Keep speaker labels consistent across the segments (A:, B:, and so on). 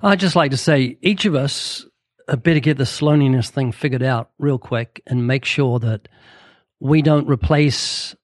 A: I'd just like to say each of us better get this loneliness thing figured out real quick and make sure that we don't replace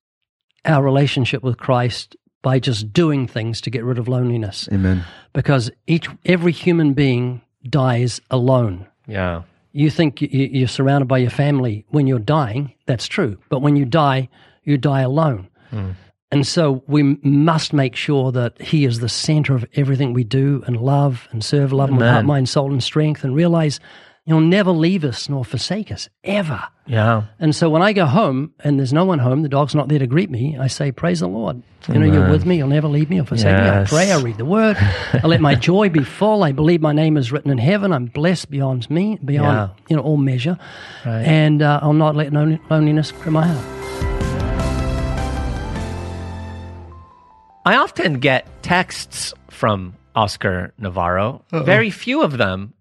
A: our relationship with Christ by just doing things to get rid of loneliness.
B: Amen.
A: Because each every human being dies alone.
C: Yeah.
A: You think y- y- you're surrounded by your family when you're dying. That's true. But when you die, you die alone. Hmm. And so we must make sure that He is the center of everything we do and love and serve, love Him with heart,
C: Amen.
A: mind, soul, and strength, and realize He'll never leave us nor forsake us, ever.
C: Yeah.
A: And so when I go home and there's no one home, the dog's not there to greet me, I say, Praise the Lord. You know, you're with me, you'll never leave me or forsake me. I pray, I read the word, I let my joy be full. I believe my name is written in heaven. I'm blessed beyond me, beyond
C: Yeah.
A: you know all measure.
C: Right.
A: And uh, I'll not let loneliness grip my heart.
C: I often get texts from Oscar Navarro. Very few of them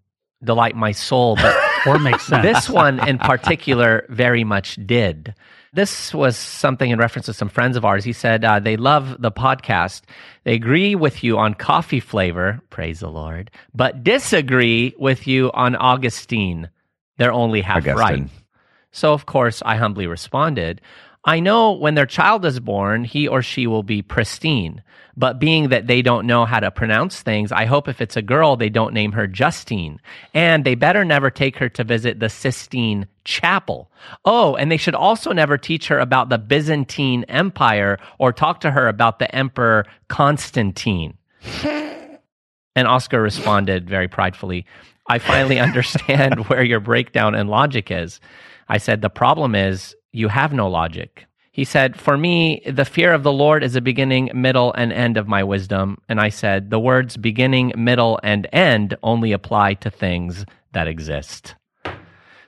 C: delight my soul, but
D: Or makes sense.
C: this one in particular very much did. This was something in reference to some friends of ours. He said uh, they love the podcast. They agree with you on coffee flavor, praise the Lord, but disagree with you on Augustine. They're only half
B: Augustine.
C: right. So, of course, I humbly responded, I know when their child is born, he or she will be pristine. But being that they don't know how to pronounce things, I hope if it's a girl, they don't name her Justine. And they better never take her to visit the Sistine Chapel. Oh, and they should also never teach her about the Byzantine Empire or talk to her about the Emperor Constantine. And Oscar responded very pridefully, I finally understand where your breakdown and logic is. I said, The problem is you have no logic. He said, For me, the fear of the Lord is the beginning, middle, and end of my wisdom. And I said, The words beginning, middle, and end only apply to things that exist.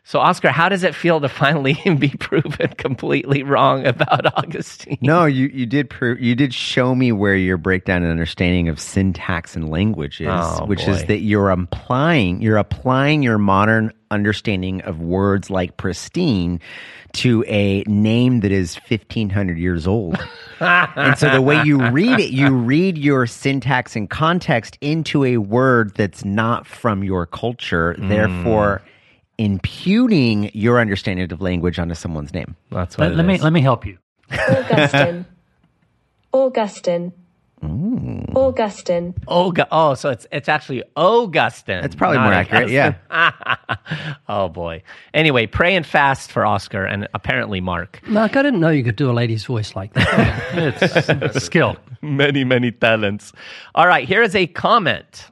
C: So, Oscar, how does it feel to finally be proven completely wrong about Augustine?
B: No, you, you did prove you did show me where your breakdown and understanding of syntax and language is,
C: Oh,
B: which is that you're applying you're applying your modern understanding of words like pristine to a name that is 1500 years old. and so the way you read it, you read your syntax and context into a word that's not from your culture,
C: Mm.
B: therefore imputing your understanding of language onto someone's name.
C: That's what
D: let,
C: it
D: let me let me help you.
E: Augustine. Augustine. Augustine.
C: Oga- oh, so it's it's actually Augustine.
B: That's probably more accurate,
C: Augustine. oh boy. Anyway, pray and fast for Oscar and apparently Mark.
A: Mark, I didn't know you could do a lady's voice like that.
D: It's, it's skill.
C: many, many talents. All right, here is a comment.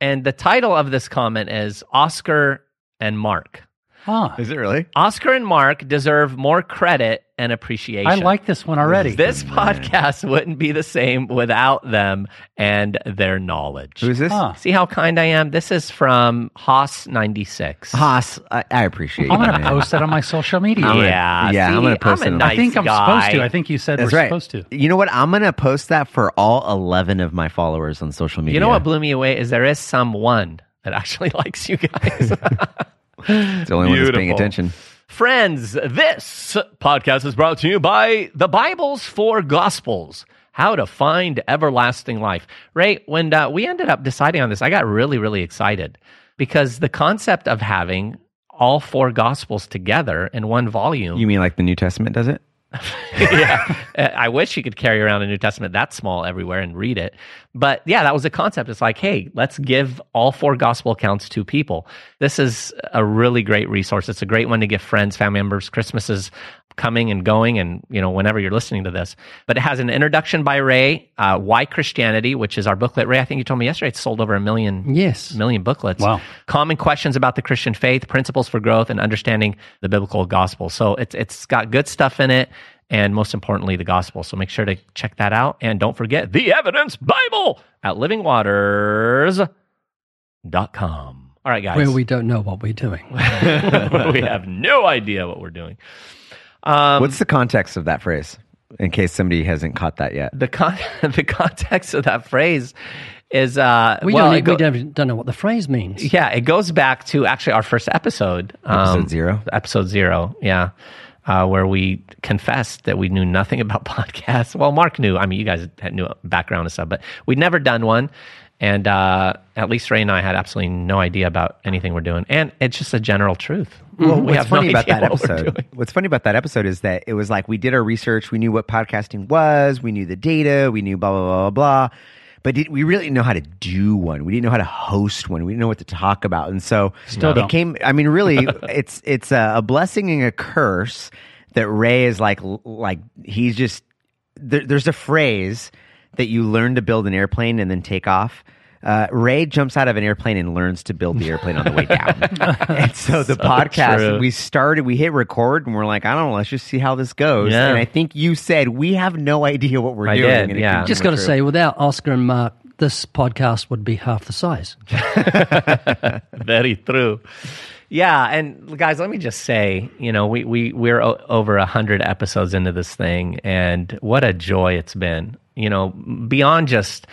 C: And the title of this comment is Oscar and Mark.
D: Ah,
B: Is it really?
C: Oscar and Mark deserve more credit and appreciation.
D: I like this one already.
C: this podcast wouldn't be the same without them and their knowledge.
B: Who is this?
D: Huh.
C: See how kind I am? This is from Haas96.
B: Haas, I, I appreciate you.
D: I'm going to post that on my social media.
B: I'm gonna-
C: yeah,
B: yeah, I'm gonna post
C: I'm
B: it
C: nice
D: I think I'm
C: guy.
D: supposed to. I think you said
B: That's
D: we're
B: right.
D: supposed to.
B: You know what? I'm going to post that for all 11 of my followers on social media.
C: You know what blew me away is there is someone that actually likes you guys.
B: It's the only one that's paying attention.
C: Friends, this podcast is brought to you by the Bible's Four Gospels. How to find everlasting life. Ray, when uh, we ended up deciding on this, I got really, really excited because the concept of having all four Gospels together in one volume.
B: You mean like the New Testament does it?
C: yeah. I wish you could carry around a New Testament that small everywhere and read it. But yeah, that was the concept. It's like, hey, let's give all four gospel accounts to people. This is a really great resource. It's a great one to give friends, family members. Christmas is coming and going and you know whenever you're listening to this but it has an introduction by ray uh, why christianity which is our booklet ray i think you told me yesterday it's sold over a million
A: yes.
C: million booklets.
D: Wow.
C: Common questions about the Christian faith, principles for growth, and understanding the biblical gospel. So it's it's got good stuff in it, and most importantly, the gospel. So make sure to check that out, and don't forget the Evidence Bible at livingwaters.com. All right, guys.
A: Where we don't know what we're doing.
C: we have no idea what we're doing. Um,
B: What's the context of that phrase? In case somebody hasn't caught that yet.
C: the con- the context of that phrase is uh,
A: We,
C: well,
A: don't,
C: it go-
A: we don't, don't know what the phrase means.
C: Yeah, it goes back to actually our first episode.
B: Episode zero?
C: Episode zero, yeah. Uh, where we confessed that we knew nothing about podcasts. Well, Mark knew. I mean, you guys had knew background and stuff, but we'd never done one. And uh, at least Ray and I had absolutely no idea about anything we're doing, and it's just a general truth.
B: Well,
C: we
B: what's
C: have no
B: funny about
C: idea
B: that
C: what
B: episode?
C: doing.
B: What's funny about that episode is that it was like we did our research, we knew what podcasting was, we knew the data, we knew blah blah blah blah blah. But did, we really didn't know how to do one. We didn't know how to host one. We didn't know what to talk about, and so
D: Still
B: it
D: don't.
B: came. I mean, really, it's it's a, a blessing and a curse that Ray is like like he's just there, there's a phrase that you learn to build an airplane and then take off. Uh, Ray jumps out of an airplane and learns to build the airplane on the way down. and so the podcast,
C: true.
B: we started, we hit record and we're like, I don't know, let's just see how this goes.
C: Yeah.
B: And I think you said, we have no idea what we're
C: I
B: doing.
C: did,
B: and
C: yeah.
B: came
A: Just got to say, without Oscar and Mark, this podcast would be half the size.
C: Very true. Yeah, and guys, let me just say, you know, we we we're o- over a hundred episodes into this thing, and what a joy it's been. You know, beyond just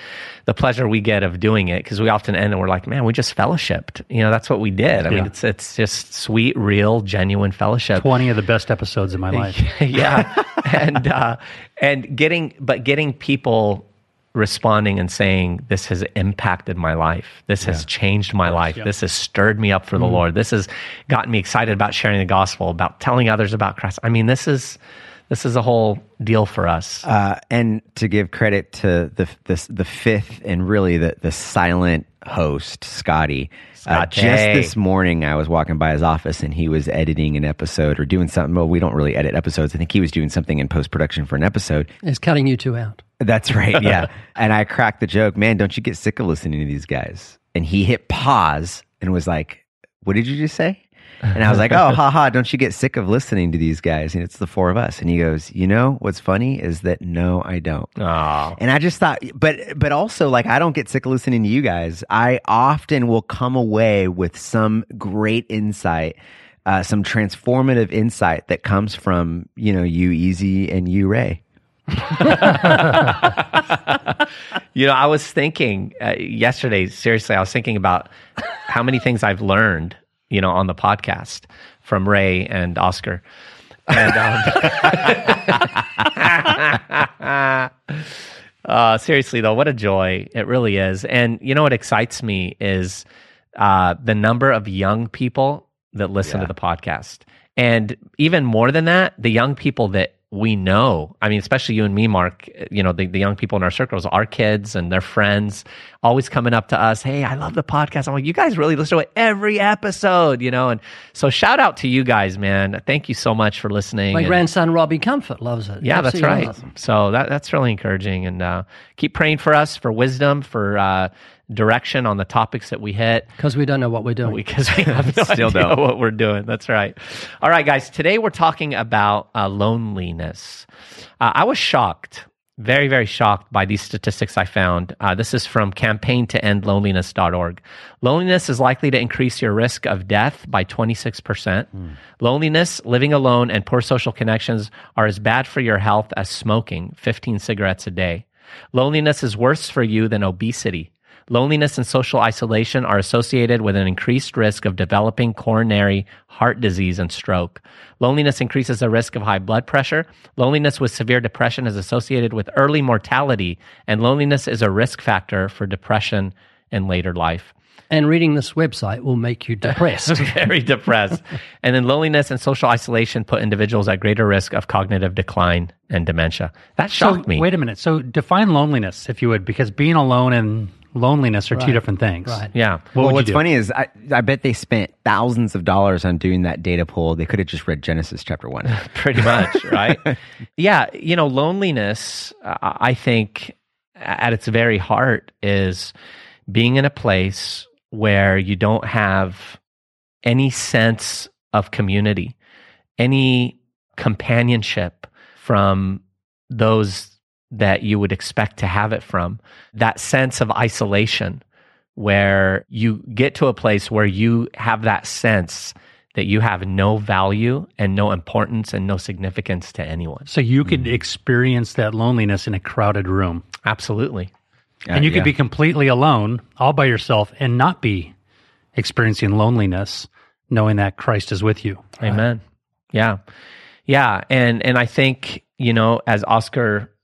C: the pleasure we get of doing it, because we often end and we're like, man, we just fellowshipped. You know, that's what we did. I mean, it's it's just sweet, real, genuine fellowship.
D: 20 of the best episodes in my life.
C: yeah, and uh, and getting but getting people responding and saying this has impacted my life. This has changed my life. this has stirred me up for the lord. This has gotten me excited about sharing the gospel about telling others about christ. I mean this is this is a whole deal for us
B: Uh, and to give credit to the the, the fifth and really the, the silent host, Scotty. Uh,
C: Scotty.
B: just this morning, I was walking by his office and he was editing an episode or doing something. Well, we don't really edit episodes. I think he was doing something in post production for an episode.
A: It's cutting you two out.
B: That's right. Yeah. and I cracked the joke, man, don't you get sick of listening to these guys? And he hit pause and was like, What did you just say? And I was like, Oh, haha, don't you get sick of listening to these guys? And it's the four of us. And he goes, You know, what's funny is that no, I don't.
C: oh
B: And I just thought, but but also like I don't get sick of listening to you guys. I often will come away with some great insight, uh, some transformative insight that comes from you know you Easy and you Ray.
C: You know, I was thinking uh, yesterday, seriously, I was thinking about how many things I've learned, you know, on the podcast from Ray and Oscar. And um, uh, seriously, though, what a joy. It really is. And you know what excites me is uh, the number of young people that listen to the podcast. And even more than that, the young people that we know, I mean, especially you and me, Mark, you know, the, the young people in our circles, our kids and their friends, always coming up to us, hey, I love the podcast. I'm like, you guys really listen to it every episode, you know? And so shout out to you guys, man. Thank you so much for listening.
A: My
C: And-
A: grandson Robbie Comfort loves it.
C: yeah, that's right.
A: it.
C: So that that's really encouraging, and uh, keep praying for us for wisdom, for uh, direction on the topics that we hit,
A: Because we don't know what we're doing.
C: because we have no
B: Still
C: idea
B: don't.
C: Know what we're doing. That's right. All right, guys. Today we're talking about uh, loneliness. Uh, I was shocked, very very shocked by these statistics I found. Uh, this is from campaigntoendloneliness.org. Loneliness is likely to increase your risk of death by 26%. Loneliness, living alone, and poor social connections are as bad for your health as smoking 15 cigarettes a day. Loneliness is worse for you than obesity. Loneliness and social isolation are associated with an increased risk of developing coronary heart disease and stroke. Loneliness increases the risk of high blood pressure. Loneliness with severe depression is associated with early mortality, and loneliness is a risk factor for depression in later life.
A: And reading this website will make you depressed.
C: Very depressed. And then loneliness and social isolation put individuals at greater risk of cognitive decline and dementia. That shocked
D: so,
C: me.
D: Wait a minute. So define loneliness, if you would, because being alone and loneliness are two different things.
A: Right.
C: Yeah.
D: What
B: well, what's
D: do?
B: funny is I, I bet they spent thousands of dollars on doing that data poll. They could have just read Genesis chapter one.
C: pretty much, right? yeah, you know, loneliness, uh, I think, at its very heart, is being in a place where you don't have any sense of community, any companionship from those that you would expect to have it from, that sense of isolation where you get to a place where you have that sense that you have no value and no importance and no significance to anyone.
D: So you could experience that loneliness in a crowded room.
C: Absolutely.
D: and you
B: yeah.
D: could be completely alone, all by yourself, and not be experiencing loneliness, knowing that Christ is with you.
C: Amen. Yeah. Yeah. And and I think, you know, as Oscar uh,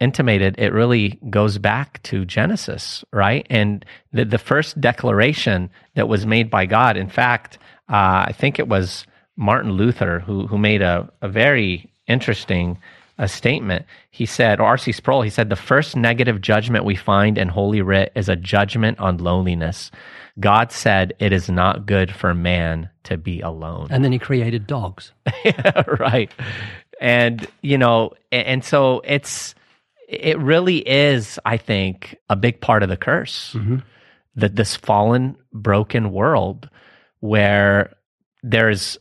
C: intimated, it really goes back to Genesis, right? And the, the first declaration that was made by God, in fact, uh, I think it was Martin Luther who, who made a, a very interesting a statement. He said, or R.C. Sproul, he said, the first negative judgment we find in Holy Writ is a judgment on loneliness. God said it is not good for man to be alone.
A: And then he created dogs.
C: yeah, right. And, you know, and so it's, it really is, I think, a big part of the curse mm-hmm. that this fallen, broken world where there's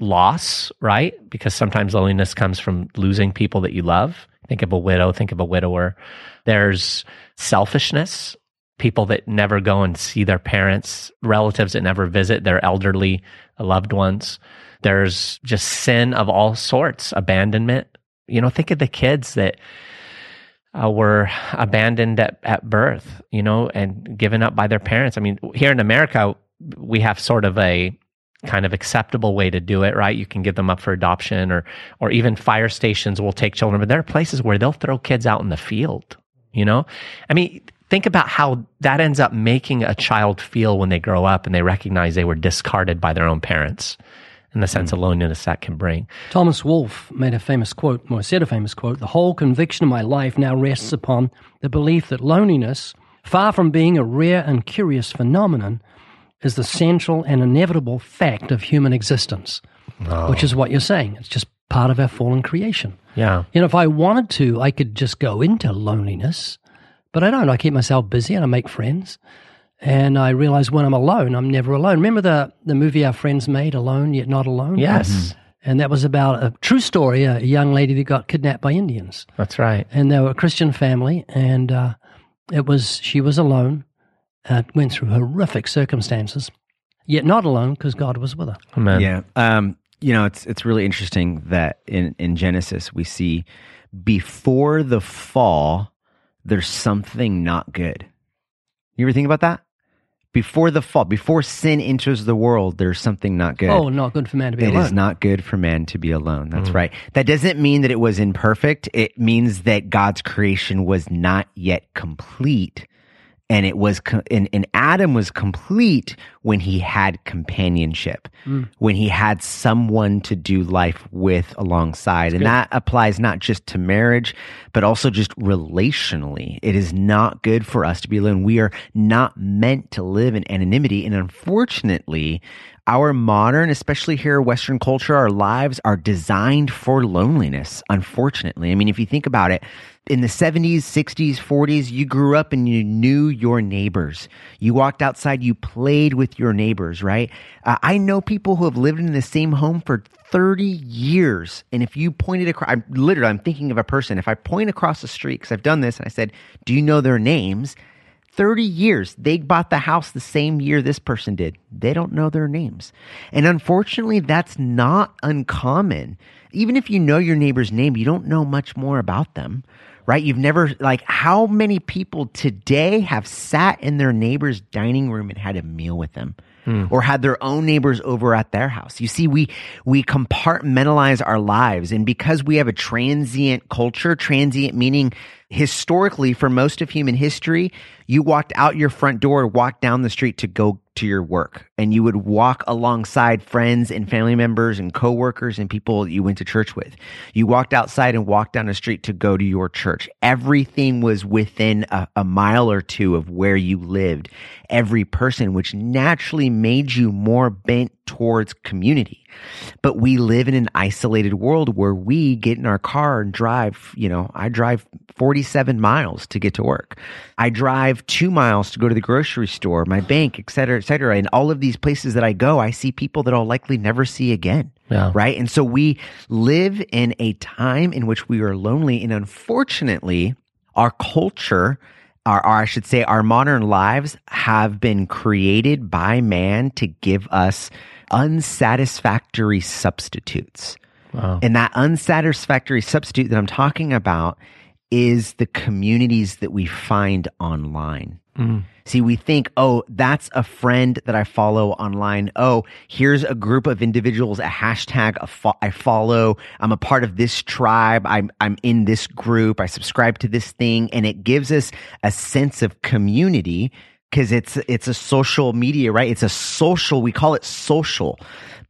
C: loss, right? Because sometimes loneliness comes from losing people that you love. Think of a widow, think of a widower. There's selfishness, people that never go and see their parents, relatives that never visit their elderly uh, loved ones. There's just sin of all sorts, abandonment. You know, think of the kids that uh, were abandoned at, at birth, you know, and given up by their parents. I mean, here in America, we have sort of a kind of acceptable way to do it, right? You can give them up for adoption or or even fire stations will take children, but there are places where they'll throw kids out in the field, you know? I mean, think about how that ends up making a child feel when they grow up and they recognize they were discarded by their own parents and the hmm. sense of loneliness that can bring.
A: Thomas Wolfe made a famous quote, or said a famous quote The whole conviction of my life now rests upon the belief that loneliness, far from being a rare and curious phenomenon, is the central and inevitable fact of human existence, oh. which is what you're saying. It's just part of our fallen creation.
C: Yeah.
A: You know, if I wanted to, I could just go into loneliness, but I don't. I keep myself busy and I make friends. And I realize when I'm alone, I'm never alone. Remember the, the movie our friends made, Alone Yet Not Alone?
C: Yes.
A: And that was about a true story, a young lady that got kidnapped by Indians.
C: That's right.
A: And they were a Christian family, and uh, it was she was alone, uh, went through horrific circumstances, yet not alone because God was with her.
C: Amen.
B: Yeah. Um, you know, it's it's really interesting that in in Genesis we see before the fall there's something not good. You ever think about that? Before the fall, before sin enters the world, there's something not good.
A: Oh, not good for man to be
B: It
A: alone.
B: It is not good for man to be alone. That's mm. right. That doesn't mean that it was imperfect. It means that God's creation was not yet complete. And it was, co- and, and Adam was complete when he had companionship, mm. when he had someone to do life with alongside. and that applies not just to marriage, but also just relationally. It is not good for us to be alone. We are not meant to live in anonymity. And unfortunately, our modern, especially here, Western culture, our lives are designed for loneliness, unfortunately. I mean, if you think about it, in the 70s, 60s, 40s, you grew up and you knew your neighbors. You walked outside, you played with your neighbors, right? Uh, I know people who have lived in the same home for 30 years. And if you pointed across, I'm literally, I'm thinking of a person. If I point across the street, because I've done this, and I said, Do you know their names? 30 years. They bought the house the same year this person did. They don't know their names. And unfortunately, that's not uncommon. Even if you know your neighbor's name, you don't know much more about them, right? You've never, like, how many people today have sat in their neighbor's dining room and had a meal with them? Mm. Or had their own neighbors over at their house. You see, we we compartmentalize our lives, and because we have a transient culture, transient meaning historically for most of human history, you walked out your front door, walked down the street to go to your work, and you would walk alongside friends and family members and coworkers and people you went to church with. You walked outside and walked down the street to go to your church. Everything was within a, a mile or two of where you lived. Every person, which naturally made you more bent towards community. But we live in an isolated world where we get in our car and drive, you know, I drive 47 miles to get to work. I drive two miles to go to the grocery store, my bank, et cetera, et cetera. And all of these places that I go, I see people that I'll likely never see again.
C: Yeah.
B: Right. And so we live in a time in which we are lonely. And unfortunately, our culture, our, or I should say, our modern lives have been created by man to give us unsatisfactory substitutes.
C: Wow.
B: And that unsatisfactory substitute that I'm talking about is the communities that we find online. Mm. See, we think, oh, that's a friend that I follow online. Oh, here's a group of individuals, a hashtag a fo- I follow. I'm a part of this tribe. I'm, I'm in this group. I subscribe to this thing. And it gives us a sense of community because it's, it's a social media, right? It's a social, we call it social,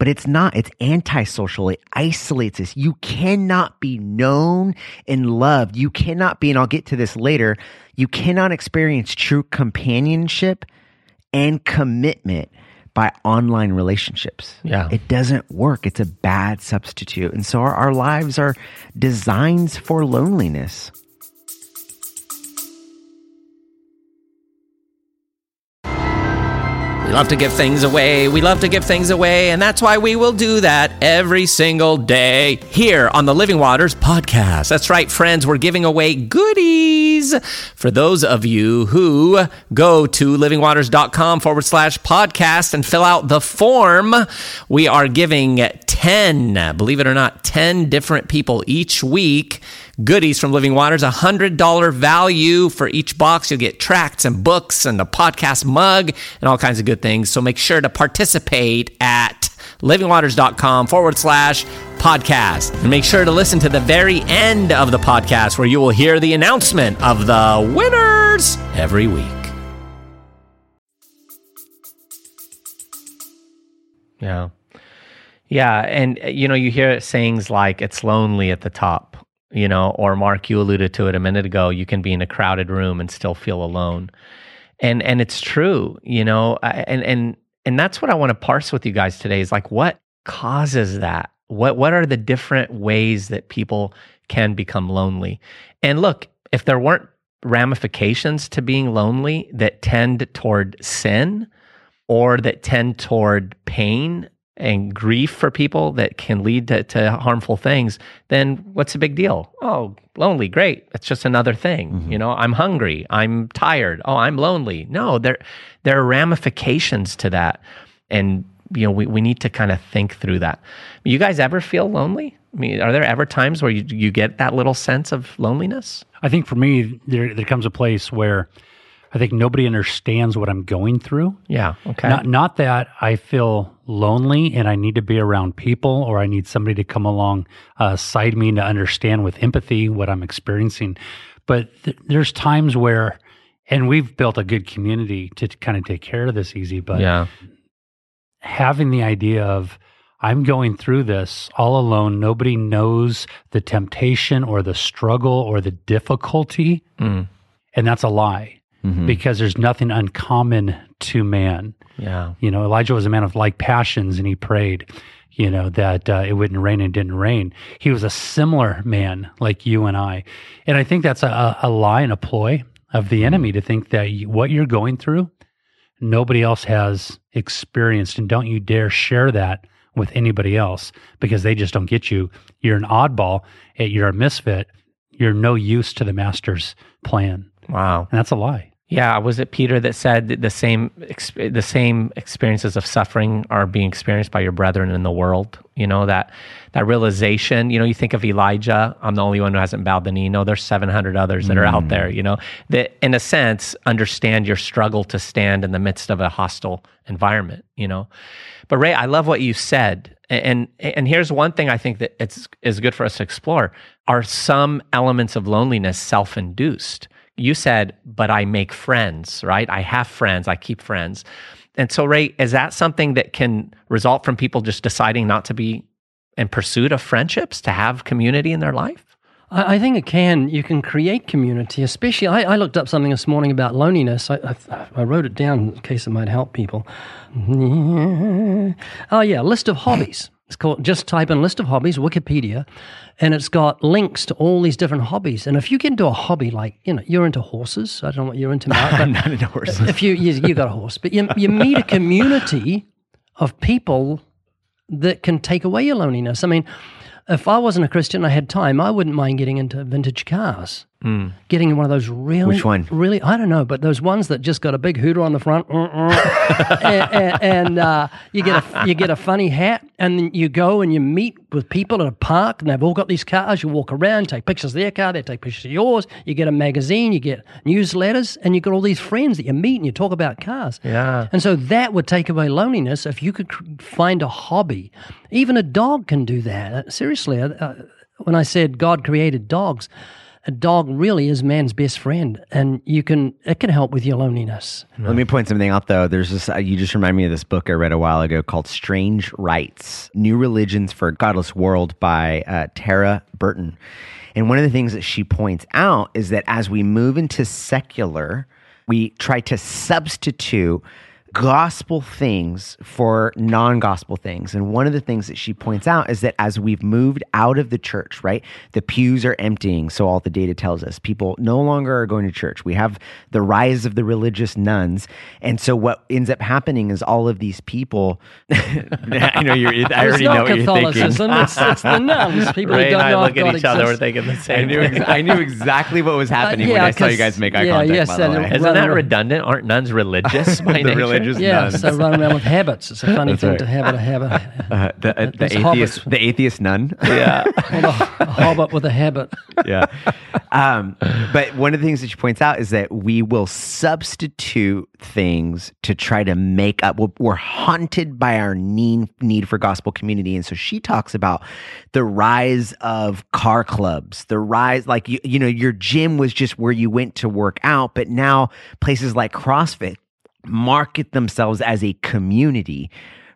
B: but it's not. It's antisocial. It isolates us. You cannot be known and loved. You cannot be, and I'll get to this later. You cannot experience true companionship and commitment by online relationships.
C: Yeah.
B: It doesn't work. It's a bad substitute. And so our, our lives are designs for loneliness.
C: We love to give things away. We love to give things away. And that's why we will do that every single day here on the Living Waters podcast. That's right, friends. We're giving away goodies for those of you who go to livingwaters.com forward slash podcast and fill out the form. We are giving 10, believe it or not, 10 different people each week goodies from Living Waters, a $100 value for each box. You'll get tracts and books and a podcast mug and all kinds of good things. So make sure to participate at livingwaters.com forward slash podcast. And make sure to listen to the very end of the podcast where you will hear the announcement of the winners every week. Yeah. Yeah. And, you know, you hear sayings like, it's lonely at the top you know, or Mark, you alluded to it a minute ago. You can be in a crowded room and still feel alone, and and it's true, you know, and and and that's what I want to parse with you guys today. Is like what causes that? What what are the different ways that people can become lonely? And look, if there weren't ramifications to being lonely that tend toward sin or that tend toward pain and grief for people that can lead to, to harmful things, then what's the big deal? Oh, lonely, great. It's just another thing. You mm-hmm. know, I'm hungry, I'm tired. Oh, I'm lonely. No, there there are ramifications to that. And you know, we, we need to kind of think through that. You guys ever feel lonely? I mean, are there ever times where you, you get that little sense of loneliness?
D: I think for me, there there comes a place where I think nobody understands what I'm going through.
C: Yeah. Okay.
D: Not not that I feel lonely and I need to be around people or I need somebody to come along uh, side me to understand with empathy what I'm experiencing, but th- there's times where, and we've built a good community to kind of take care of this easy, but
C: yeah.
D: having the idea of I'm going through this all alone. Nobody knows the temptation or the struggle or the difficulty.
C: Mm.
D: And that's a lie because there's nothing uncommon to man.
C: Yeah.
D: You know, Elijah was a man of like passions and he prayed, you know, that uh, it wouldn't rain and didn't rain. He was a similar man like you and I. And I think that's a, a lie and a ploy of the enemy to think that you, what you're going through, nobody else has experienced. And don't you dare share that with anybody else because they just don't get you. You're an oddball, eh, you're a misfit, you're no use to the master's plan.
C: Wow.
D: And that's a lie.
C: Yeah, was it Peter that said that the same the same experiences of suffering are being experienced by your brethren in the world? You know that that realization. You know, you think of Elijah. I'm the only one who hasn't bowed the knee. No, there's 700 others that are out mm. there. You know that, in a sense, understand your struggle to stand in the midst of a hostile environment. You know, but Ray, I love what you said. And and here's one thing I think that it's is good for us to explore: are some elements of loneliness self-induced? You said, but I make friends, right? I have friends, I keep friends. And so, Ray, is that something that can result from people just deciding not to be in pursuit of friendships, to have community in their life?
A: I, think it can. You can create community, especially. I, I looked up something this morning about loneliness. I, I, I wrote it down in case it might help people. Oh, yeah, list of hobbies. It's called just type in list of hobbies, Wikipedia, and it's got links to all these different hobbies. And if you get into a hobby like, you know, you're into horses, I don't know what you're into, Mark, but
B: Not into horses.
A: if you, you you got a horse, but you you meet a community of people that can take away your loneliness. I mean, if I wasn't a Christian, I had time, I wouldn't mind getting into vintage cars. Getting one of those really,
B: Which one?
A: Really, I don't know, but those ones that just got a big hooter on the front, and, and, and uh, you get a you get a funny hat, and then you go and you meet with people at a park, and they've all got these cars. You walk around, take pictures of their car, they take pictures of yours. You get a magazine, you get newsletters, and you got all these friends that you meet, and you talk about cars.
C: Yeah.
A: And so that would take away loneliness if you could cr- find a hobby. Even a dog can do that. Seriously, uh, when I said God created dogs, a dog really is man's best friend, and you can it can help with your loneliness.
B: Let me point something out though. There's this. Uh, you just remind me of this book I read a while ago called "Strange Rites: New Religions for a Godless World" by uh, Tara Burton. And one of the things that she points out is that as we move into secular, we try to substitute gospel things for non-gospel things and one of the things that she points out is that as we've moved out of the church right the pews are emptying so all the data tells us people no longer are going to church we have the rise of the religious nuns and so what ends up happening is all of these people i know you're i already
A: it's not
B: know what you're thinking
A: Catholicism; it's, it's the nuns. People
C: Ray
A: who
C: and
A: don't
C: I
A: know
C: look
A: if
C: at
A: God
C: each other. We're
A: exists.
C: thinking the
B: I
C: same
B: knew,
C: thing.
B: ex- I knew exactly what was happening when
A: yeah,
B: I saw you guys make eye
A: yeah,
B: contact.
A: yes,
B: by the
A: and
B: way.
A: it-
C: Isn't that redundant? Aren't nuns religious by
B: the
C: nature?
B: Religious
A: Yeah,
B: nuns.
A: so run around with habits. It's a funny
B: That's
A: thing
B: right.
A: to have a habit.
B: Uh, the, uh, the atheist,
A: hobbits.
B: the atheist nun.
C: Yeah.
A: a hobbit with a habit.
B: yeah. Um, but one of the things that she points out is that we will substitute things to try to make up. We're, we're haunted by our need, need for gospel community. And so she talks about the rise of car clubs, the rise, like, you, you know, your gym was just where you went to work out, but now places like CrossFit market themselves as a community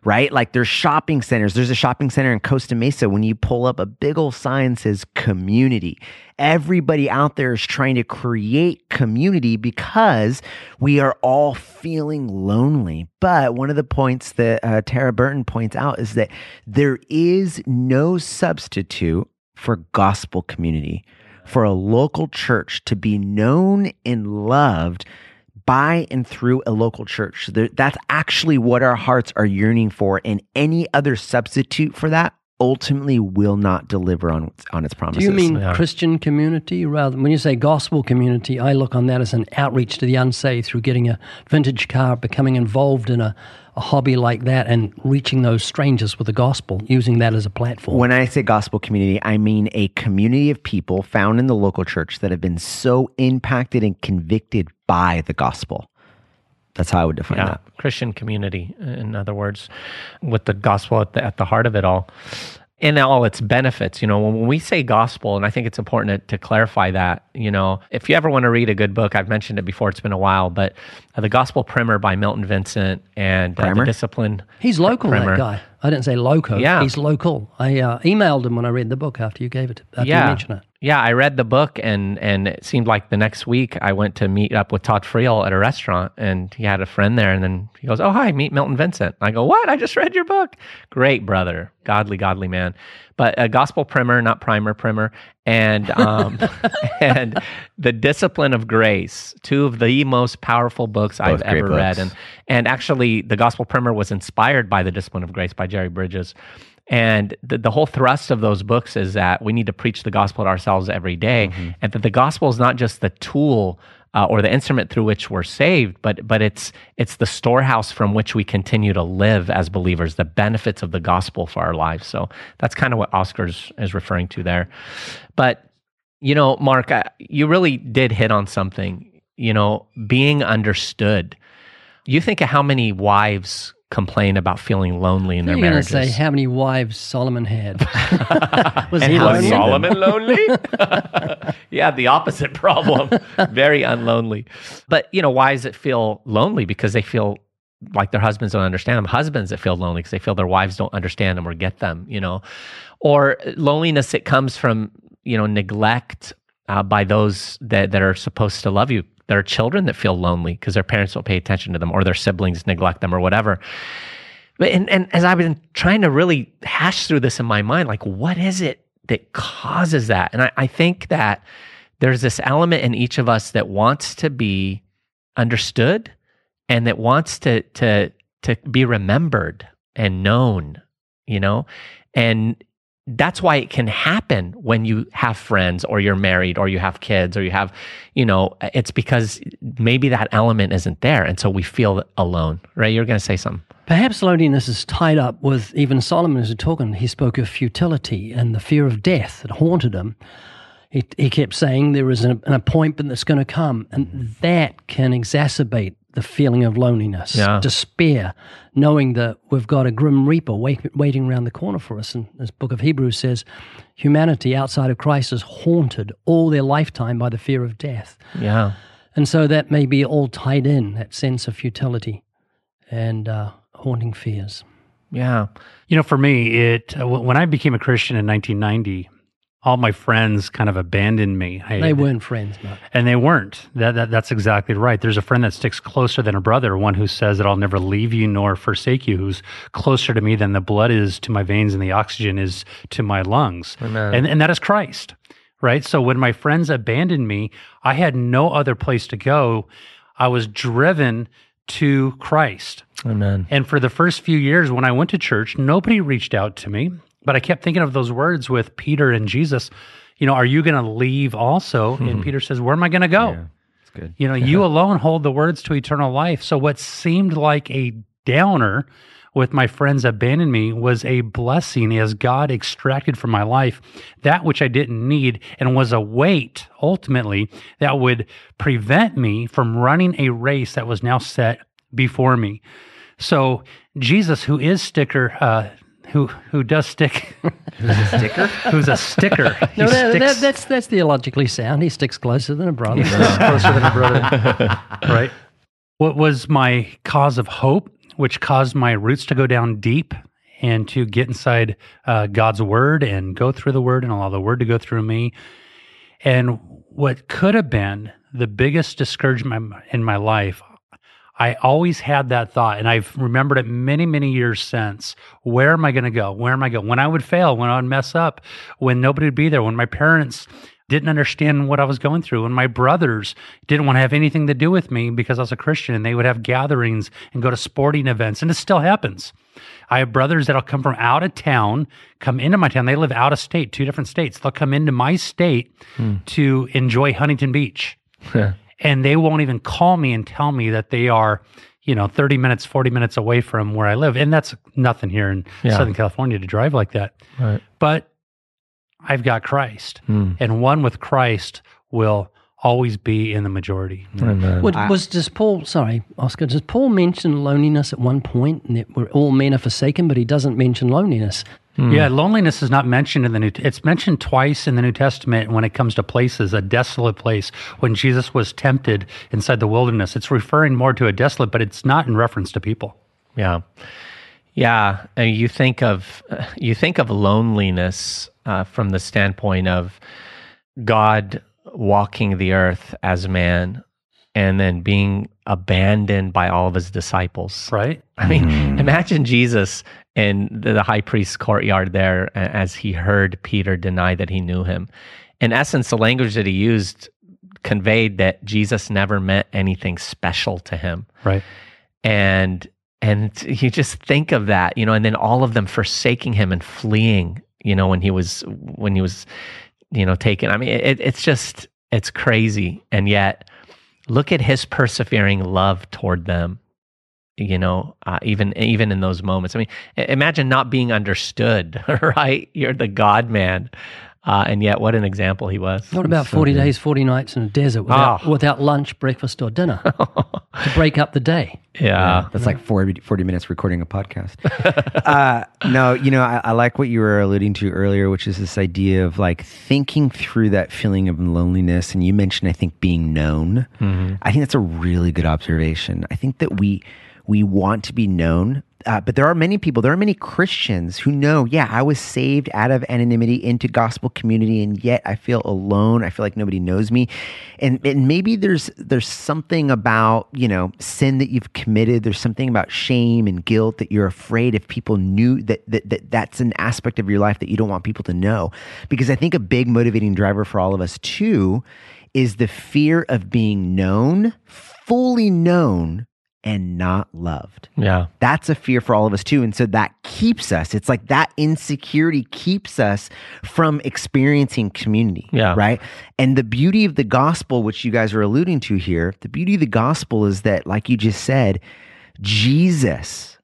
B: right? Like there's shopping centers. There's a shopping center in Costa Mesa. When you pull up a big old sign says community, everybody out there is trying to create community because we are all feeling lonely. But one of the points that uh, Tara Burton points out is that there is no substitute for gospel community, for a local church to be known and loved by and through a local church. That's actually what our hearts are yearning for, and any other substitute for that ultimately will not deliver on on its promises.
A: Do you mean
C: Yeah.
A: Christian community rather than when you say gospel community? I look on that as an outreach to the unsaved through getting a vintage car, becoming involved in a, a hobby like that, and reaching those strangers with the gospel, using that as a platform.
B: When I say gospel community, I mean a community of people found in the local church that have been so impacted and convicted by the gospel. That's how I would define
C: Yeah,
B: that.
C: Christian community, in other words, with the gospel at the, at the heart of it all. In all its benefits, you know, when we say gospel, and I think it's important to, to clarify that, you know, if you ever want to read a good book, I've mentioned it before, it's been a while, but uh, The Gospel Primer by Milton Vincent and uh, The Discipline.
A: He's local,
C: Primer.
A: that guy. I didn't say loco.
C: Yeah.
A: He's local. I uh, emailed him when I read the book after you gave it, after you
C: yeah.
A: mentioned it.
C: Yeah, I read the book and and it seemed like the next week I went to meet up with Todd Friel at a restaurant and he had a friend there and then he goes, "Oh, hi, meet Milton Vincent." I go, "What? I just read your book." Great brother, godly godly man. But a gospel primer, not primer primer, and um and The Discipline of Grace, two of the most powerful books I've
B: Both great
C: ever read and and actually the gospel primer was inspired by The Discipline of Grace by Jerry Bridges. And the, the whole thrust of those books is that we need to preach the gospel to ourselves every day, and that the gospel is not just the tool uh, or the instrument through which we're saved, but but it's it's the storehouse from which we continue to live as believers, the benefits of the gospel for our lives. So that's kind of what Oscar's is referring to there. But you know, Mark, I, you really did hit on something. You know, being understood. You think of how many wives complain about feeling lonely in their
A: You're going to
C: marriages.
A: say how many wives Solomon had. Was
C: And
A: he
C: how
A: lonely?
C: Solomon lonely? yeah, the opposite problem. Very unlonely. But, you know, why does it feel lonely? Because they feel like their husbands don't understand them. Husbands that feel lonely because they feel their wives don't understand them or get them, you know. Or loneliness that comes from, you know, neglect uh, by those that, that are supposed to love you. There are children that feel lonely because their parents don't pay attention to them or their siblings neglect them or whatever. But and, and as I've been trying to really hash through this in my mind, like what is it that causes that? And I, I think that there's this element in each of us that wants to be understood and that wants to to to be remembered and known, you know? And that's why it can happen when you have friends or you're married or you have kids or you have, you know, it's because maybe that element isn't there. And so we feel alone, right? You're going to say something.
A: Perhaps loneliness is tied up with even Solomon as a talking. He spoke of futility and the fear of death that haunted him. He, he kept saying there is an, an appointment that's going to come, and that can exacerbate the feeling of loneliness,
C: Yeah.
A: despair, knowing that we've got a grim reaper wait, waiting around the corner for us. And this book of Hebrews says, humanity outside of Christ is haunted all their lifetime by the fear of death.
C: Yeah.
A: And so that may be all tied in, that sense of futility and uh, haunting fears.
C: Yeah.
D: You know, for me, it uh, when I became a Christian in 1990, all my friends kind of abandoned me. I,
A: They weren't friends, Mark.
D: and they weren't. That, that that's exactly right. There's a friend that sticks closer than a brother, one who says that I'll never leave you nor forsake you, who's closer to me than the blood is to my veins and the oxygen is to my lungs.
C: Amen.
D: And and that is Christ. Right? So when my friends abandoned me, I had no other place to go. I was driven to Christ.
C: Amen.
D: And for the first few years when I went to church, nobody reached out to me. But I kept thinking of those words with Peter and Jesus. You know, are you going to leave also? And Peter says, Where am I going to go?
B: It's good.
D: You know, you alone hold the words to eternal life. So what seemed like a downer with my friends abandoning me was a blessing as God extracted from my life that which I didn't need and was a weight ultimately that would prevent me from running a race that was now set before me. So Jesus, who is sticker, uh, who who does stick, Who's a
B: Sticker?
D: who's a sticker.
A: No, that, that, that's that's theologically sound. He sticks closer than a brother.
D: closer than a brother. right. What was my cause of hope, which caused my roots to go down deep and to get inside uh, God's word and go through the word and allow the word to go through me. And what could have been the biggest discouragement in my life, I always had that thought, and I've remembered it many, many years since. Where am I going to go? Where am I going? When I would fail, when I would mess up, when nobody would be there, when my parents didn't understand what I was going through, when my brothers didn't want to have anything to do with me because I was a Christian, and they would have gatherings and go to sporting events, and it still happens. I have brothers that'll come from out of town, come into my town. They live out of state, two different states. They'll come into my state hmm. to enjoy Huntington Beach and they won't even call me and tell me that they are you know 30 minutes 40 minutes away from where i live and that's nothing here in
C: Yeah.
D: southern california to drive like that
C: Right.
D: but i've got christ
C: Hmm.
D: and one with christ will always be in the majority
C: Amen.
A: Would, was does Paul? Sorry, Oscar. Does Paul mention loneliness at one point? And that we're all men are forsaken, but he doesn't mention loneliness.
D: Yeah loneliness is not mentioned in the new it's mentioned twice in the new testament when it comes to places a desolate place when jesus was tempted inside the wilderness. It's referring more to a desolate but it's not in reference to people.
C: Yeah, yeah. And you think of you think of loneliness uh, from the standpoint of God walking the earth as man, and then being abandoned by all of his disciples.
D: right.
C: I mean, mm-hmm. imagine Jesus in the, the high priest's courtyard there as he heard Peter deny that he knew him. In essence, the language that he used conveyed that Jesus never meant anything special to him.
D: Right.
C: And and you just think of that you know and then all of them forsaking him and fleeing you know when he was when he was you know taken. I mean it, it's just it's crazy. And yet look at his persevering love toward them you know uh, even even in those moments. I mean imagine not being understood right? You're the god man uh, and yet what an example he was
A: What about forty days, forty nights in a desert without,
C: Ah.
A: without lunch, breakfast, or dinner to break up the day?
C: yeah
B: That's like 40, 40 minutes recording a podcast. uh, no, you know, I, I like what you were alluding to earlier, which is this idea of like thinking through that feeling of loneliness. And you mentioned, I think, being known. I think that's a really good observation. I think that we we want to be known. Uh, but there are many people, there are many Christians who know, yeah, I was saved out of anonymity into gospel community, and yet I feel alone. I feel like nobody knows me, and and maybe there's there's something about you know sin that you've committed. There's something about shame and guilt that you're afraid if people knew that that, that that's an aspect of your life that you don't want people to know. Because I think a big motivating driver for all of us too is the fear of being known, fully known and not loved.
C: Yeah.
B: That's a fear for all of us too. And so that keeps us, it's like that insecurity keeps us from experiencing community.
C: Yeah.
B: Right. And the beauty of the gospel, which you guys are alluding to here, the beauty of the gospel is that, like you just said, Jesus,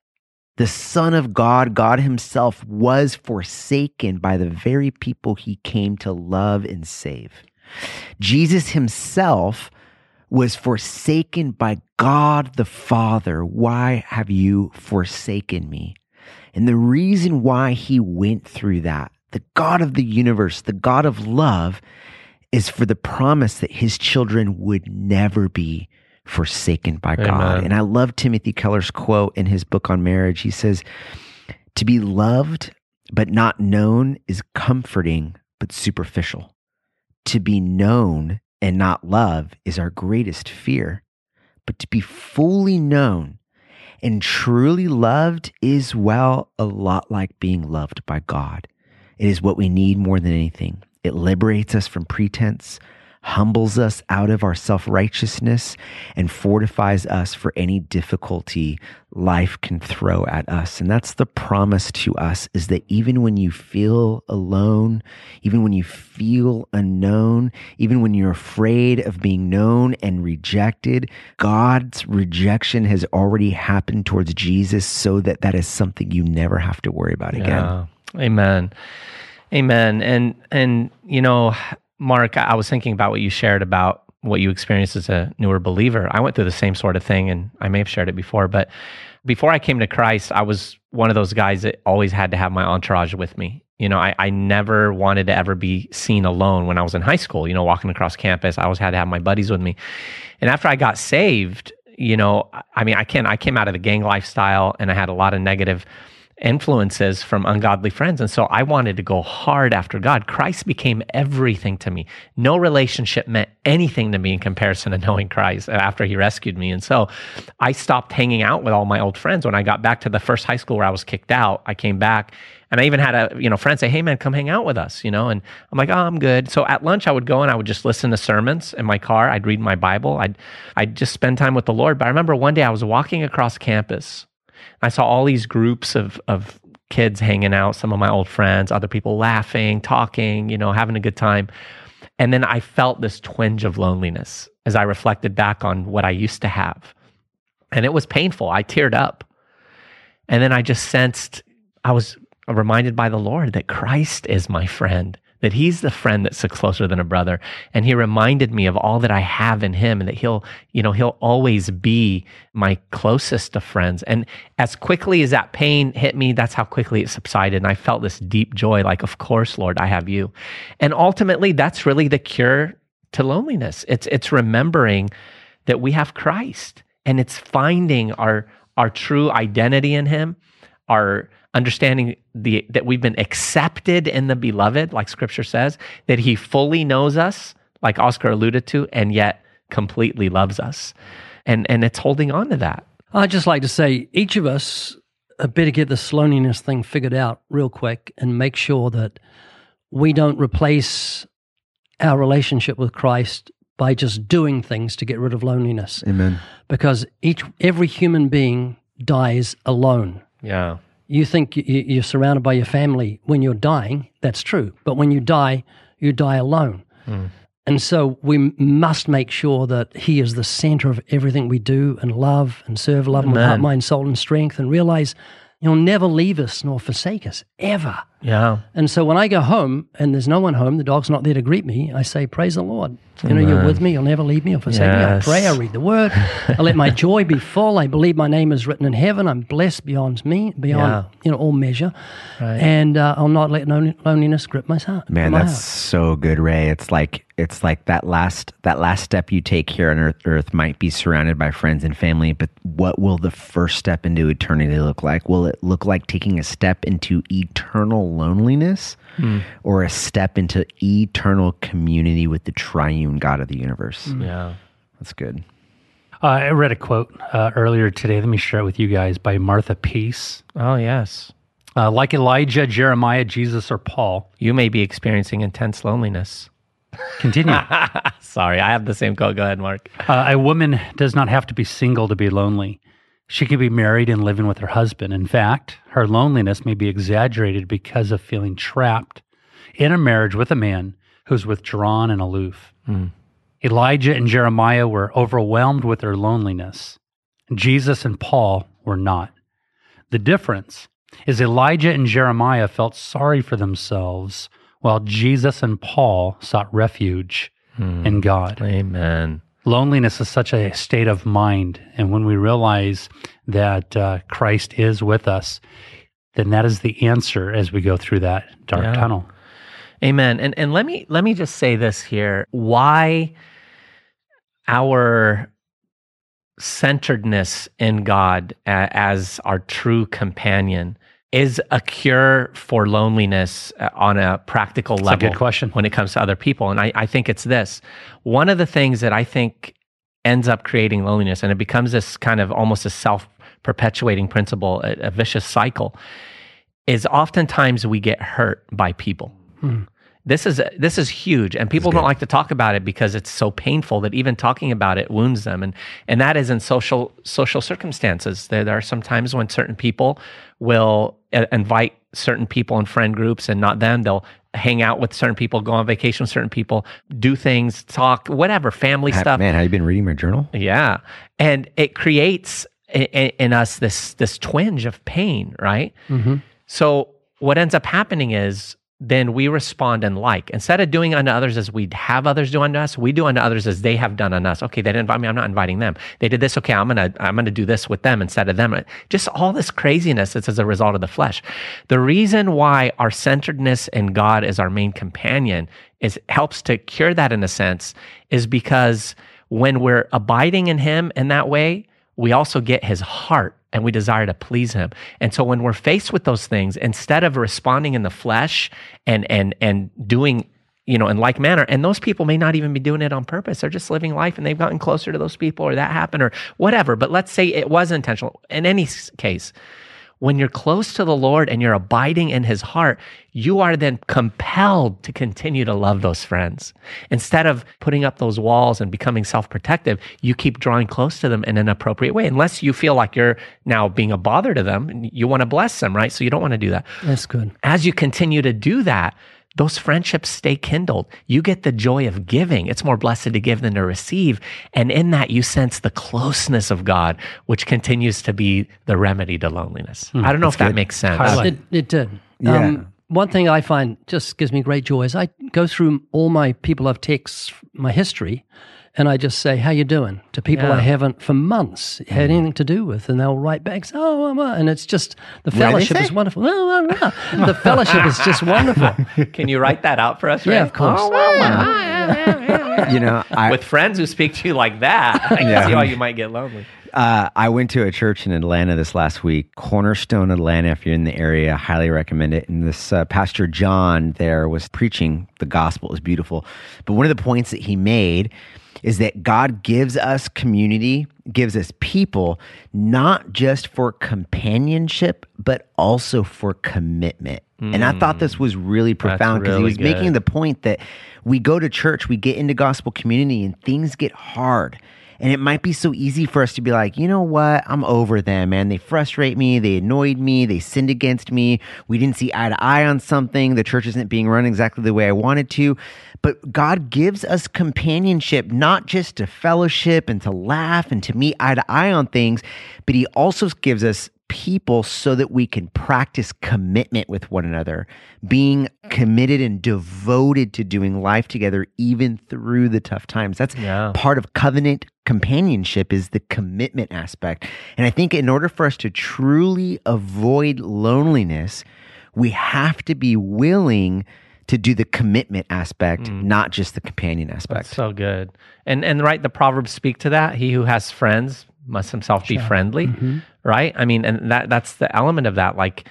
B: the Son of God, God Himself, was forsaken by the very people He came to love and save. Jesus Himself was forsaken by God the Father. Why have you forsaken me? And the reason why he went through that, the God of the universe, the God of love, is for the promise that his children would never be forsaken by God. And I love Timothy Keller's quote in his book on marriage. He says, To be loved but not known is comforting but superficial. To be known and not love is our greatest fear. But to be fully known and truly loved is, well, a lot like being loved by God. It is what we need more than anything. It liberates us from pretense, humbles us out of our self righteousness, and fortifies us for any difficulty life can throw at us. And that's the promise to us is that even when you feel alone, even when you feel unknown, even when you're afraid of being known and rejected, God's rejection has already happened towards Jesus so that that is something you never have to worry about again.
C: Amen. Amen. And and you know, Mark, I was thinking about what you shared about what you experienced as a newer believer. I went through the same sort of thing and I may have shared it before, but before I came to Christ, I was one of those guys that always had to have my entourage with me. You know, I, I never wanted to ever be seen alone when I was in high school, you know, walking across campus. I always had to have my buddies with me. And after I got saved, you know, I mean, I can I came out of the gang lifestyle and I had a lot of negative influences from ungodly friends. And so I wanted to go hard after God. Christ became everything to me. No relationship meant anything to me in comparison to knowing Christ after he rescued me. And so I stopped hanging out with all my old friends. When I got back to the first high school where I was kicked out, I came back and I even had a, you know, friend say, Hey man, come hang out with us, you know? And I'm like, Oh, I'm good. So at lunch I would go and I would just listen to sermons in my car. I'd read my Bible. I'd, I'd just spend time with the Lord. But I remember one day I was walking across campus I saw all these groups of of kids hanging out, some of my old friends, other people laughing, talking, you know, having a good time. And then I felt this twinge of loneliness as I reflected back on what I used to have. And it was painful. I teared up. And then I just sensed I was reminded by the Lord that Christ is my friend that he's the friend that sits closer than a brother. And he reminded me of all that I have in him and that he'll, you know, he'll always be my closest of friends. And as quickly as that pain hit me, that's how quickly it subsided. And I felt this deep joy, like, of course, Lord, I have you. And ultimately, that's really the cure to loneliness. It's, it's remembering that we have Christ and it's finding our, our true identity in him, our, understanding the that we've been accepted in the beloved, like scripture says, that he fully knows us, like Oscar alluded to, and yet completely loves us. And and it's holding on to that.
A: I'd just like to say each of us had better get this loneliness thing figured out real quick and make sure that we don't replace our relationship with Christ by just doing things to get rid of loneliness.
B: Amen.
A: Because each every human being dies alone.
C: Yeah.
A: You think you're surrounded by your family when you're dying. That's true. But when you die, you die alone. Hmm. And so we must make sure that He is the center of everything we do and love and serve, love Him with heart, mind, soul, and strength, and realize He'll never leave us nor forsake us, ever.
C: Yeah.
A: And so when I go home and there's no one home, the dog's not there to greet me, I say, Praise the Lord. You know, you're with me. You'll never leave me or forsake me. I pray. I read the word. I let my joy be full. I believe my name is written in heaven. I'm blessed beyond me, beyond,
C: Yeah.
A: you know, all measure.
C: Right.
A: And uh, I'll not let lon- loneliness grip my heart.
B: Man,
A: my
B: that's
A: heart.
B: so good, Ray. It's like it's like that last that last step you take here on earth, earth might be surrounded by friends and family, but what will the first step into eternity look like? Will it look like taking a step into eternal loneliness or a step into eternal community with the triune God of the universe?
C: Yeah.
B: That's good.
D: Uh, I read a quote uh, earlier today. Let me share it with you guys by Martha Peace.
C: Oh yes.
D: Uh, like Elijah, Jeremiah, Jesus, or Paul.
C: You may be experiencing intense loneliness.
D: Continue.
C: Sorry, I have the same quote. Go ahead, Mark.
D: Uh, a woman does not have to be single to be lonely. She could be married and living with her husband. In fact, her loneliness may be exaggerated because of feeling trapped in a marriage with a man who's withdrawn and aloof. Hmm. Elijah and Jeremiah were overwhelmed with their loneliness. Jesus and Paul were not. The difference is Elijah and Jeremiah felt sorry for themselves, while Jesus and Paul sought refuge hmm. in God.
C: Amen.
D: Loneliness is such a state of mind. And when we realize that uh, Christ is with us, then that is the answer as we go through that dark
C: Yeah.
D: tunnel.
C: Amen. And and let me let me just say this here. Why our centeredness in God as our true companion is a cure for loneliness uh, on a practical
D: a
C: level
D: good question.
C: when it comes to other people. And I, I think it's this. One of the things that I think ends up creating loneliness, and it becomes this kind of almost a self perpetuating principle, a, a vicious cycle, is oftentimes we get hurt by people. This is this is huge, and people don't like to talk about it because it's so painful that even talking about it wounds them, and and that is in social social circumstances. There, there are some times when certain people will uh, invite certain people in friend groups, and not them. They'll hang out with certain people, go on vacation with certain people, do things, talk, whatever, family
B: Ha-
C: stuff.
B: Man, have you been reading my journal?
C: Yeah, and it creates in, in us this this twinge of pain, right? So what ends up happening is then we respond and like. Instead of doing unto others as we'd have others do unto us, we do unto others as they have done unto us. Okay, they didn't invite me, I'm not inviting them. They did this, okay, I'm gonna I'm gonna do this with them instead of them. Just all this craziness that's as a result of the flesh. The reason why our centeredness in God is our main companion is helps to cure that in a sense, is because when we're abiding in him in that way, we also get his heart and we desire to please him. And so when we're faced with those things, instead of responding in the flesh and and and doing you know in like manner and those people may not even be doing it on purpose. They're just living life and they've gotten closer to those people or that happened or whatever. But let's say it was intentional. In any case when you're close to the Lord and you're abiding in his heart, you are then compelled to continue to love those friends. Instead of putting up those walls and becoming self protective, you keep drawing close to them in an appropriate way, unless you feel like you're now being a bother to them and you want to bless them, right? So you don't want to do that.
A: That's good.
C: As you continue to do that, those friendships stay kindled. You get the joy of giving. It's more blessed to give than to receive. And in that, you sense the closeness of God, which continues to be the remedy to loneliness. I don't know if that makes sense.
D: Highlight.
A: It, it did.
B: Yeah.
A: Um, one thing I find just gives me great joy is I go through all my people I've texts, my history, and I just say, "How you doing?" to people
C: Yeah.
A: I haven't for months had
B: Mm.
A: anything to do with, and they'll write back, "Oh, um, uh," and it's just the fellowship is wonderful. No, no, no. the fellowship is just wonderful.
C: Can you write that out for us?
A: Yeah, of course.
B: You know, I
C: With friends who speak to you like that, I
B: Yeah.
C: see how you might get lonely.
B: uh, I went to a church in Atlanta this last week, Cornerstone Atlanta. If you're in the area, I highly recommend it. And this uh, Pastor John there was preaching the gospel. It was beautiful. But one of the points that he made is that God gives us community, gives us people, not just for companionship, but also for commitment. And I thought this was really profound because he
C: really
B: was making the point that we go to church, we get into gospel community, and things get hard. And it might be so easy for us to be like, you know what? I'm over them, man. They frustrate me. They annoyed me. They sinned against me. We didn't see eye to eye on something. The church isn't being run exactly the way I wanted to. But God gives us companionship, not just to fellowship and to laugh and to meet eye to eye on things, but He also gives us people so that we can practice commitment with one another, being committed and devoted to doing life together, even through the tough times. That's
C: Yeah.
B: part of covenant companionship is the commitment aspect. And I think in order for us to truly avoid loneliness, we have to be willing to do the commitment aspect, mm. not just the companion aspect.
C: That's so good. And and right, the proverbs speak to that. He who has friends must himself be friendly, mm-hmm. right? I mean, and that that's the element of that, like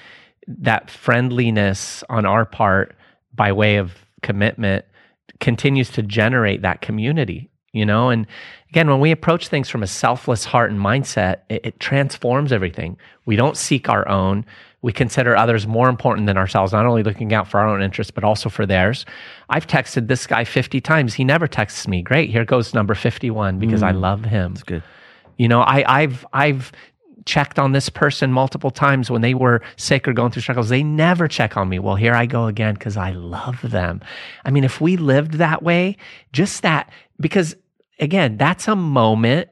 C: that friendliness on our part by way of commitment continues to generate that community, you know? And again, when we approach things from a selfless heart and mindset, it, it transforms everything. We don't seek our own. We consider others more important than ourselves, not only looking out for our own interests, but also for theirs. I've texted this guy 50 times. He never texts me. Great. Here goes number 51 because I mm. love him.
B: That's good.
C: You know, I, I've I've checked on this person multiple times when they were sick or going through struggles. They never check on me. Well, here I go again because I love them. I mean, if we lived that way, just that, because again, that's a moment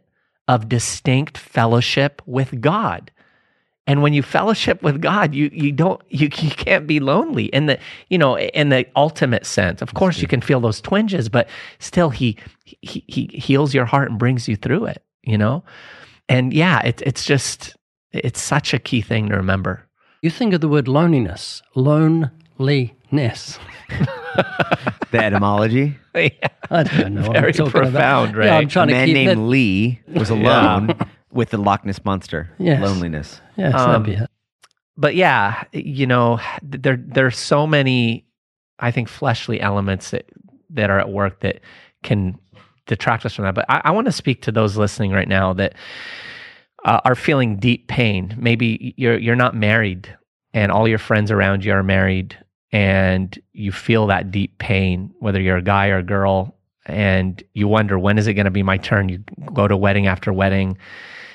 C: of distinct fellowship with God. And when you fellowship with God, you you don't you you can't be lonely in the you know in the ultimate sense. Of course, you can feel those twinges, but still, he he he heals your heart and brings you through it. You know, and yeah, it, it's just it's such a key thing to remember.
A: You think of the word loneliness, loneliness.
B: The etymology.
C: yeah.
A: I don't know. what I'm
C: Very profound,
A: about.
C: right?
A: Yeah, I'm
B: A
A: trying to
B: man
A: keep
B: named
A: that.
B: Lee was alone with the Loch Ness monster.
A: Yes.
B: Loneliness.
A: Yes,
C: Um,
A: that'd be it.
C: but yeah, you know, there there's so many, I think, fleshly elements that that are at work that can detract us from that. But I, I want to speak to those listening right now that uh, are feeling deep pain. Maybe you're you're not married, and all your friends around you are married, and you feel that deep pain, whether you're a guy or a girl, and you wonder when is it going to be my turn. You go to wedding after wedding,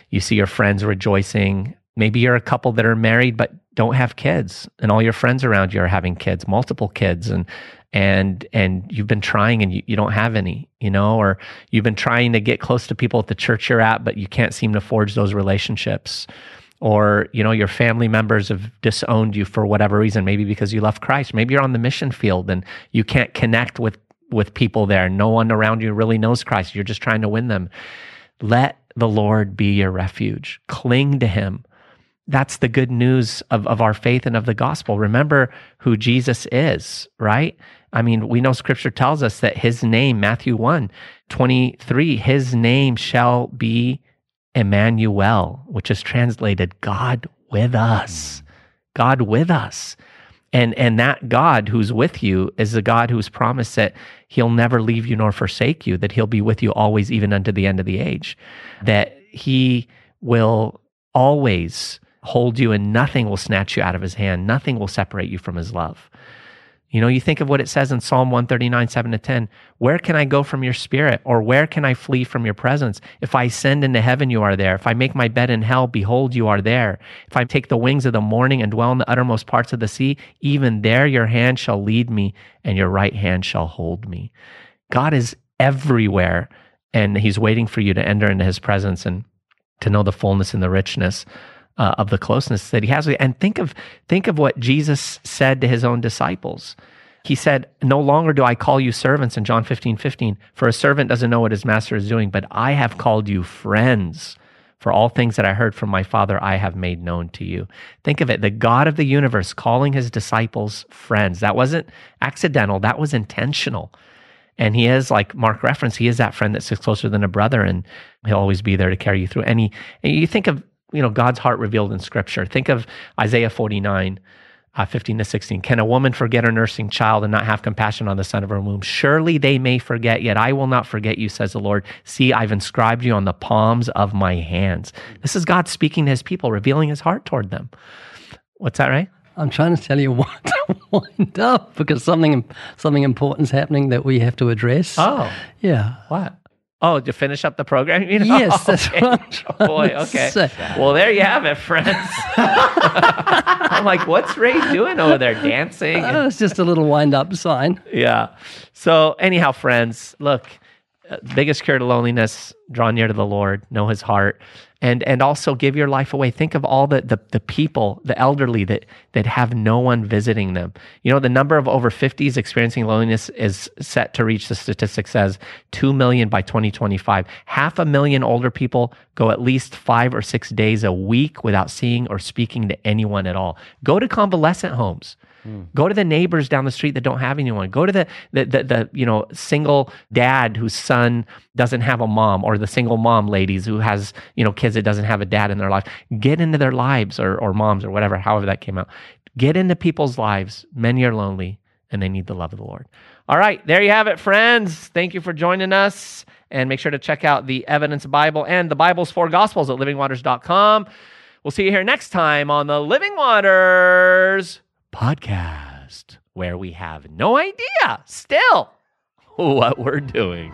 C: you see your friends rejoicing. Maybe you're a couple that are married but don't have kids, and all your friends around you are having kids, multiple kids, and and and you've been trying and you, you don't have any, you know, or you've been trying to get close to people at the church you're at, but you can't seem to forge those relationships. Or, you know, your family members have disowned you for whatever reason, maybe because you left Christ. Maybe you're on the mission field and you can't connect with with people there. No one around you really knows Christ. You're just trying to win them. Let the Lord be your refuge. Cling to him. That's the good news of, of our faith and of the gospel. Remember who Jesus is, right? I mean, we know scripture tells us that his name, Matthew 1 23, his name shall be Emmanuel, which is translated God with us. God with us. And and that God who's with you is the God who's promised that he'll never leave you nor forsake you, that he'll be with you always, even unto the end of the age, that he will always hold you and nothing will snatch you out of his hand. Nothing will separate you from his love. You know, you think of what it says in Psalm 139, 7 to 10. Where can I go from your spirit? Or where can I flee from your presence? If I ascend into heaven, you are there. If I make my bed in hell, behold, you are there. If I take the wings of the morning and dwell in the uttermost parts of the sea, even there your hand shall lead me and your right hand shall hold me. God is everywhere and he's waiting for you to enter into his presence and to know the fullness and the richness uh, of the closeness that he has with you. And think of think of what Jesus said to his own disciples. He said, No longer do I call you servants in John 15, 15, for a servant doesn't know what his master is doing, but I have called you friends. For all things that I heard from my Father, I have made known to you. Think of it the God of the universe calling his disciples friends. That wasn't accidental, that was intentional. And he is, like Mark referenced, he is that friend that sits closer than a brother, and he'll always be there to carry you through. And, he, and you think of, you know, God's heart revealed in Scripture. Think of Isaiah 49, uh, 15 to 16. Can a woman forget her nursing child and not have compassion on the son of her womb? Surely they may forget, yet I will not forget you, says the Lord. See, I've inscribed you on the palms of my hands. This is God speaking to his people, revealing his heart toward them. What's that, right?
A: I'm trying to tell you what to wind up because something something important is happening that we have to address.
C: Oh,
A: yeah.
C: what? Oh, to finish up the program? You know?
A: Yes, that's
C: Okay.
A: what
C: Oh, boy, okay. Well, there you have it, friends. I'm like, what's Ray doing over there, dancing?
A: Oh, it's just a little wind up sign.
C: yeah. So, anyhow, friends, look, uh, biggest cure to loneliness: draw near to the Lord, know His heart, and and also give your life away. Think of all the the, the people, the elderly that that have no one visiting them. You know, the number of over 50s experiencing loneliness is set to reach. The statistic says two million by 2025. Half a million older people go at least five or six days a week without seeing or speaking to anyone at all. Go to convalescent homes. Go to the neighbors down the street that don't have anyone. Go to the, the the the, you know single dad whose son doesn't have a mom, or the single mom ladies who has you know kids that doesn't have a dad in their life. Get into their lives, or or moms, or whatever, however that came out. Get into people's lives. Many are lonely, and they need the love of the Lord. All right, there you have it, friends. Thank you for joining us, and make sure to check out the Evidence Bible and the Bible's Four Gospels at livingwaters.com. We'll see you here next time on the Living Waters podcast, where we have no idea still what we're doing.